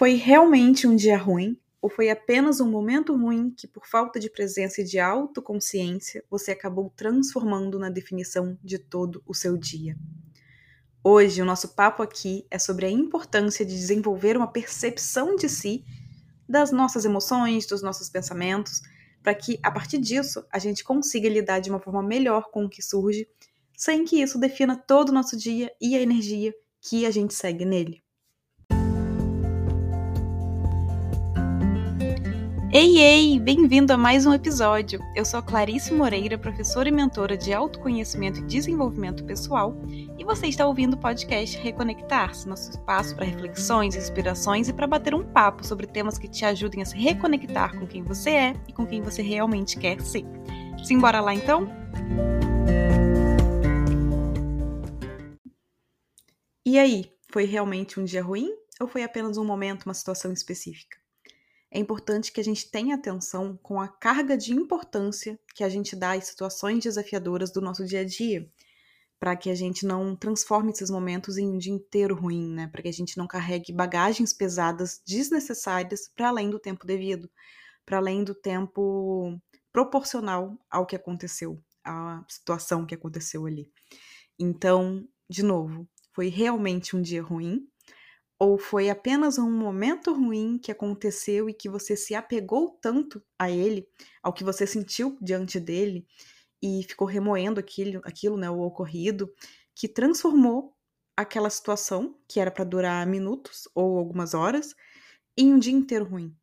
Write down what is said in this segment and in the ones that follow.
Foi realmente um dia ruim? Ou foi apenas um momento ruim que, por falta de presença e de autoconsciência, você acabou transformando na definição de todo o seu dia? Hoje, o nosso papo aqui é sobre a importância de desenvolver uma percepção de si, das nossas emoções, dos nossos pensamentos, para que, a partir disso, a gente consiga lidar de uma forma melhor com o que surge, sem que isso defina todo o nosso dia e a energia que a gente segue nele. Ei, ei! Bem-vindo a mais um episódio. Eu sou Clarice Moreira, professora e mentora de autoconhecimento e desenvolvimento pessoal, e você está ouvindo o podcast Reconectar-se, nosso espaço para reflexões, inspirações e para bater um papo sobre temas que te ajudem a se reconectar com quem você é e com quem você realmente quer ser. Simbora lá então? E aí, foi realmente um dia ruim ou foi apenas um momento, uma situação específica? É importante que a gente tenha atenção com a carga de importância que a gente dá às situações desafiadoras do nosso dia a dia, para que a gente não transforme esses momentos em um dia inteiro ruim, né? Para que a gente não carregue bagagens pesadas desnecessárias para além do tempo devido, para além do tempo proporcional ao que aconteceu, à situação que aconteceu ali. Então, de novo, foi realmente um dia ruim, ou foi apenas um momento ruim que aconteceu e que você se apegou tanto a ele, ao que você sentiu diante dele, e ficou remoendo aquilo, aquilo né, o ocorrido, que transformou aquela situação, que era para durar minutos ou algumas horas, em um dia inteiro ruim.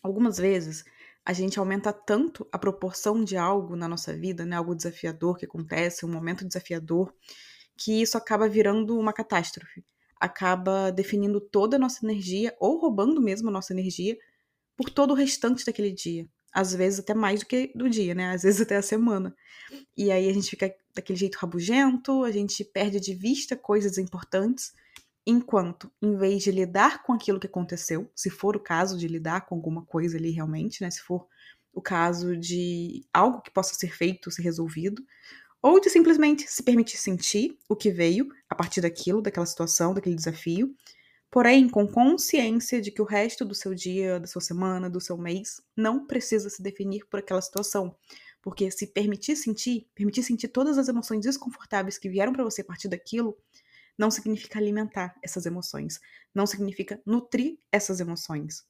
Algumas vezes a gente aumenta tanto a proporção de algo na nossa vida, né, algo desafiador que acontece, um momento desafiador, que isso acaba virando uma catástrofe acaba definindo toda a nossa energia, ou roubando mesmo a nossa energia, por todo o restante daquele dia. Às vezes até mais do que do dia, né? Às vezes até a semana. E aí a gente fica daquele jeito rabugento, a gente perde de vista coisas importantes, enquanto, em vez de lidar com aquilo que aconteceu, se for o caso de lidar com alguma coisa ali realmente, né? Se for o caso de algo que possa ser feito, ser resolvido, ou de simplesmente se permitir sentir o que veio a partir daquilo, daquela situação, daquele desafio, porém com consciência de que o resto do seu dia, da sua semana, do seu mês não precisa se definir por aquela situação. Porque se permitir sentir, permitir sentir todas as emoções desconfortáveis que vieram para você a partir daquilo, não significa alimentar essas emoções, não significa nutrir essas emoções.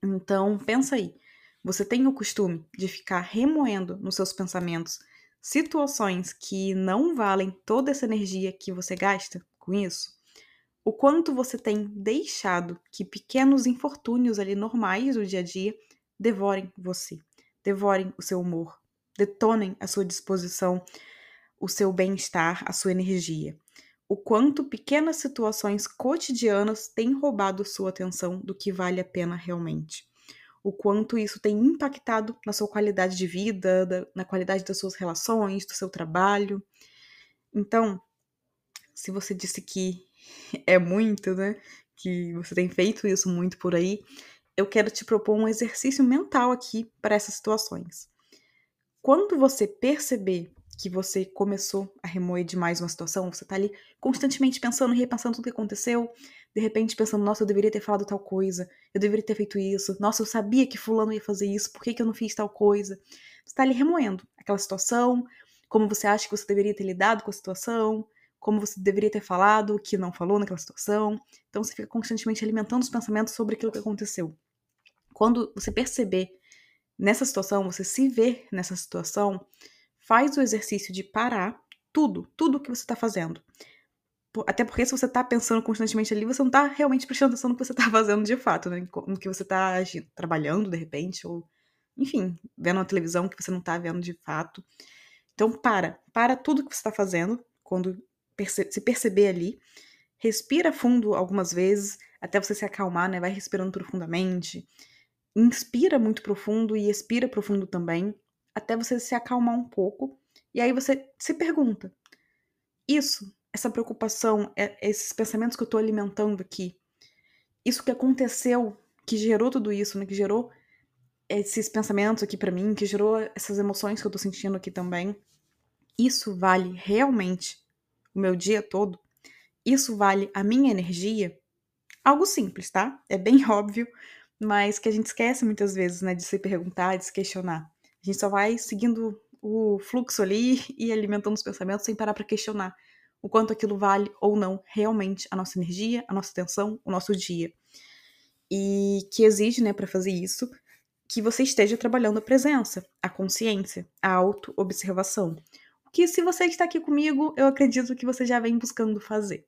Então, pensa aí. Você tem o costume de ficar remoendo nos seus pensamentos situações que não valem toda essa energia que você gasta com isso, o quanto você tem deixado que pequenos infortúnios ali normais do dia a dia devorem você, devorem o seu humor, detonem a sua disposição, o seu bem-estar, a sua energia. O quanto pequenas situações cotidianas têm roubado sua atenção do que vale a pena realmente o quanto isso tem impactado na sua qualidade de vida, da, na qualidade das suas relações, do seu trabalho. Então, se você disse que é muito, né? Que você tem feito isso muito por aí, eu quero te propor um exercício mental aqui para essas situações. Quando você perceber que você começou a remoer demais uma situação, você tá ali constantemente pensando repensando tudo que aconteceu, de repente pensando, nossa, eu deveria ter falado tal coisa, eu deveria ter feito isso, nossa, eu sabia que fulano ia fazer isso, por que, que eu não fiz tal coisa? Você tá ali remoendo aquela situação, como você acha que você deveria ter lidado com a situação, como você deveria ter falado, que não falou naquela situação. Então você fica constantemente alimentando os pensamentos sobre aquilo que aconteceu. Quando você perceber nessa situação, você se ver nessa situação, faz o exercício de parar tudo, tudo que você está fazendo. Até porque se você está pensando constantemente ali, você não está realmente prestando atenção no que você está fazendo de fato, né? No que você está trabalhando, de repente, ou, enfim, vendo uma televisão que você não está vendo de fato. Então, para. Para tudo que você está fazendo, quando perce se perceber ali. Respira fundo algumas vezes, até você se acalmar, né? Vai respirando profundamente. Inspira muito profundo e expira profundo também até você se acalmar um pouco. E aí você se pergunta: isso, essa preocupação, é, esses pensamentos que eu tô alimentando aqui, isso que aconteceu, que gerou tudo isso, né? Que gerou esses pensamentos aqui para mim, que gerou essas emoções que eu tô sentindo aqui também. Isso vale realmente o meu dia todo? Isso vale a minha energia? Algo simples, tá? É bem óbvio, mas que a gente esquece muitas vezes, né, de se perguntar, de se questionar. A gente só vai seguindo o fluxo ali e alimentando os pensamentos sem parar para questionar o quanto aquilo vale ou não realmente a nossa energia, a nossa atenção, o nosso dia. E que exige, né, para fazer isso, que você esteja trabalhando a presença, a consciência, a auto-observação. Que se você está aqui comigo, eu acredito que você já vem buscando fazer.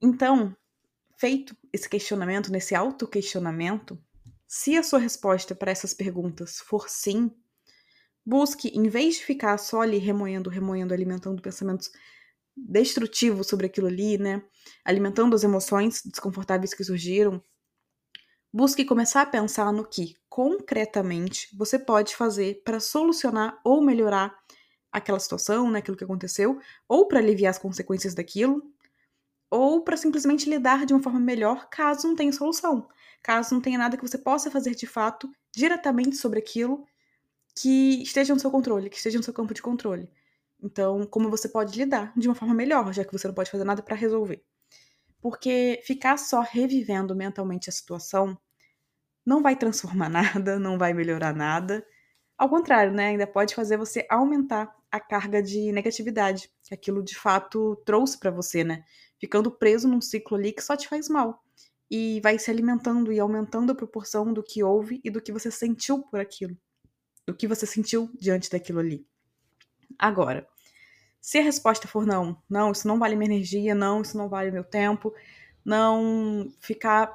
Então, feito esse questionamento, nesse auto-questionamento, se a sua resposta para essas perguntas for sim, busque, em vez de ficar só ali remoendo, remoendo, alimentando pensamentos destrutivos sobre aquilo ali, né? Alimentando as emoções desconfortáveis que surgiram, busque começar a pensar no que, concretamente, você pode fazer para solucionar ou melhorar aquela situação, né, aquilo que aconteceu, ou para aliviar as consequências daquilo, ou para simplesmente lidar de uma forma melhor caso não tenha solução, caso não tenha nada que você possa fazer de fato diretamente sobre aquilo que esteja no seu controle, que esteja no seu campo de controle. Então, como você pode lidar de uma forma melhor, já que você não pode fazer nada para resolver. Porque ficar só revivendo mentalmente a situação não vai transformar nada, não vai melhorar nada. Ao contrário, né? Ainda pode fazer você aumentar a carga de negatividade que aquilo de fato trouxe para você, né? Ficando preso num ciclo ali que só te faz mal. E vai se alimentando e aumentando a proporção do que houve e do que você sentiu por aquilo. Do que você sentiu diante daquilo ali. Agora, se a resposta for não, não, isso não vale minha energia, não, isso não vale meu tempo, não ficar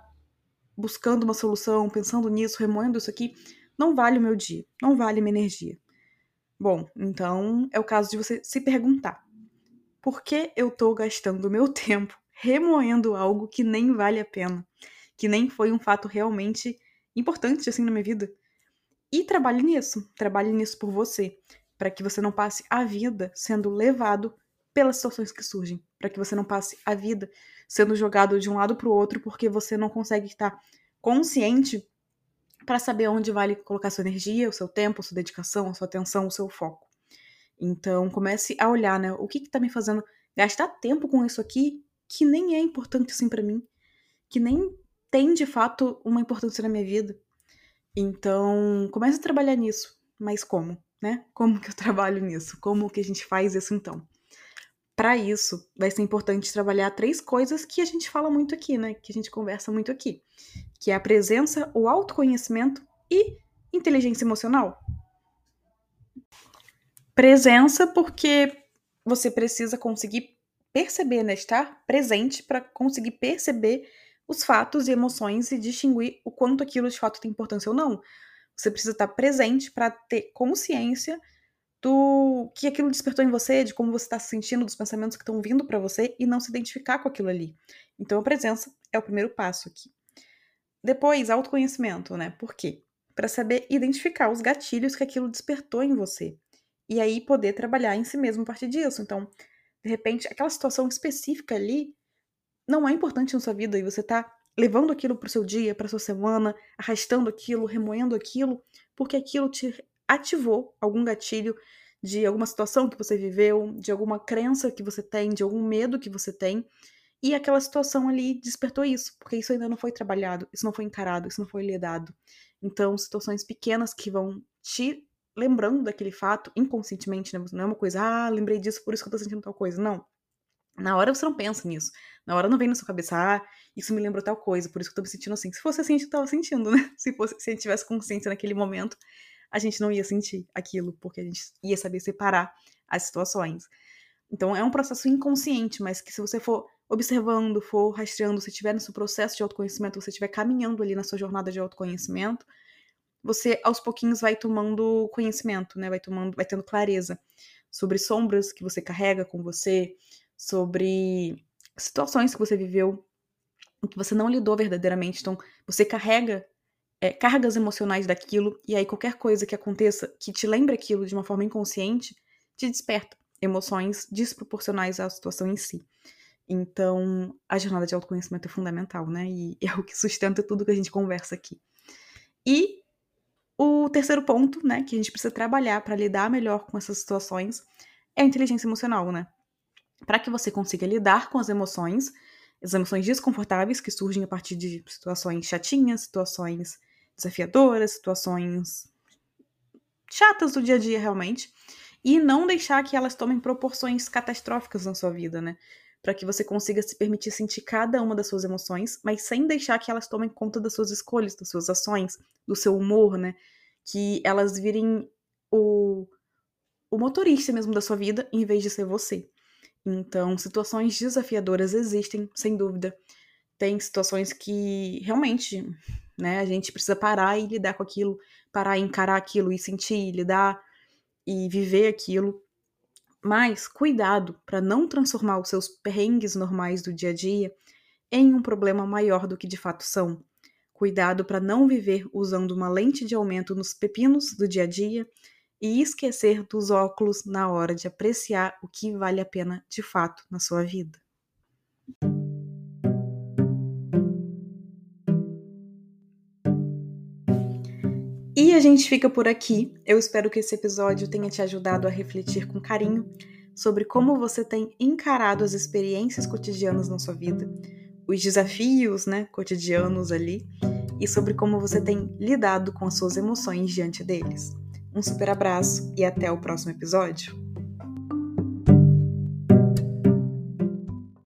buscando uma solução, pensando nisso, remoendo isso aqui, não vale o meu dia, não vale minha energia. Bom, então é o caso de você se perguntar: por que eu tô gastando meu tempo remoendo algo que nem vale a pena, que nem foi um fato realmente importante assim na minha vida? E trabalhe nisso, trabalhe nisso por você para que você não passe a vida sendo levado pelas situações que surgem, para que você não passe a vida sendo jogado de um lado para o outro porque você não consegue estar consciente para saber onde vale colocar sua energia, o seu tempo, sua dedicação, sua atenção, o seu foco. Então, comece a olhar, né? O que está me fazendo gastar tempo com isso aqui que nem é importante assim para mim, que nem tem de fato uma importância na minha vida. Então, comece a trabalhar nisso. Mas como? né? Como que eu trabalho nisso? Como que a gente faz isso então? Para isso, vai ser importante trabalhar três coisas que a gente fala muito aqui, né? Que a gente conversa muito aqui, que é a presença, o autoconhecimento e inteligência emocional. Presença porque você precisa conseguir perceber, né? Estar presente para conseguir perceber os fatos e emoções e distinguir o quanto aquilo de fato tem importância ou não. Você precisa estar presente para ter consciência do que aquilo despertou em você, de como você está se sentindo, dos pensamentos que estão vindo para você e não se identificar com aquilo ali. Então a presença é o primeiro passo aqui. Depois, autoconhecimento, né? Por quê? Para saber identificar os gatilhos que aquilo despertou em você. E aí poder trabalhar em si mesmo a partir disso. Então, de repente, aquela situação específica ali não é importante na sua vida e você tá levando aquilo para o seu dia, para sua semana, arrastando aquilo, remoendo aquilo, porque aquilo te ativou algum gatilho de alguma situação que você viveu, de alguma crença que você tem, de algum medo que você tem, e aquela situação ali despertou isso, porque isso ainda não foi trabalhado, isso não foi encarado, isso não foi lidado. Então, situações pequenas que vão te lembrando daquele fato inconscientemente, né? não é uma coisa, ah, lembrei disso, por isso que eu tô sentindo tal coisa. Não. Na hora você não pensa nisso. Na hora não vem na sua cabeça, ah, isso me lembrou tal coisa, por isso que eu tô me sentindo assim. Se fosse assim, a gente tava sentindo, né? Se, fosse, se a gente tivesse consciência naquele momento, a gente não ia sentir aquilo, porque a gente ia saber separar as situações. Então é um processo inconsciente, mas que se você for observando, for rastreando, se estiver no seu processo de autoconhecimento, você estiver caminhando ali na sua jornada de autoconhecimento, você aos pouquinhos vai tomando conhecimento, né? Vai tomando, vai tendo clareza sobre sombras que você carrega com você, sobre situações que você viveu que você não lidou verdadeiramente. Então, você carrega é, cargas emocionais daquilo, e aí qualquer coisa que aconteça que te lembre aquilo de uma forma inconsciente, te desperta emoções desproporcionais à situação em si. Então, a jornada de autoconhecimento é fundamental, né? E é o que sustenta tudo que a gente conversa aqui. E o terceiro ponto, né, que a gente precisa trabalhar para lidar melhor com essas situações é a inteligência emocional, né? para que você consiga lidar com as emoções as emoções desconfortáveis que surgem a partir de situações chatinhas, situações desafiadoras, situações chatas do dia a dia realmente, e não deixar que elas tomem proporções catastróficas na sua vida, né? Para que você consiga se permitir sentir cada uma das suas emoções, mas sem deixar que elas tomem conta das suas escolhas, das suas ações, do seu humor, né? Que elas virem o, o motorista mesmo da sua vida, em vez de ser você. Então, situações desafiadoras existem, sem dúvida. Tem situações que realmente, né, a gente precisa parar e lidar com aquilo, parar e encarar aquilo e sentir, lidar e viver aquilo. Mas cuidado para não transformar os seus perrengues normais do dia a dia em um problema maior do que de fato são. Cuidado para não viver usando uma lente de aumento nos pepinos do dia a dia e esquecer dos óculos na hora de apreciar o que vale a pena de fato na sua vida. E a gente fica por aqui. Eu espero que esse episódio tenha te ajudado a refletir com carinho sobre como você tem encarado as experiências cotidianas na sua vida, os desafios, né, cotidianos ali, e sobre como você tem lidado com as suas emoções diante deles. Um super abraço e até o próximo episódio.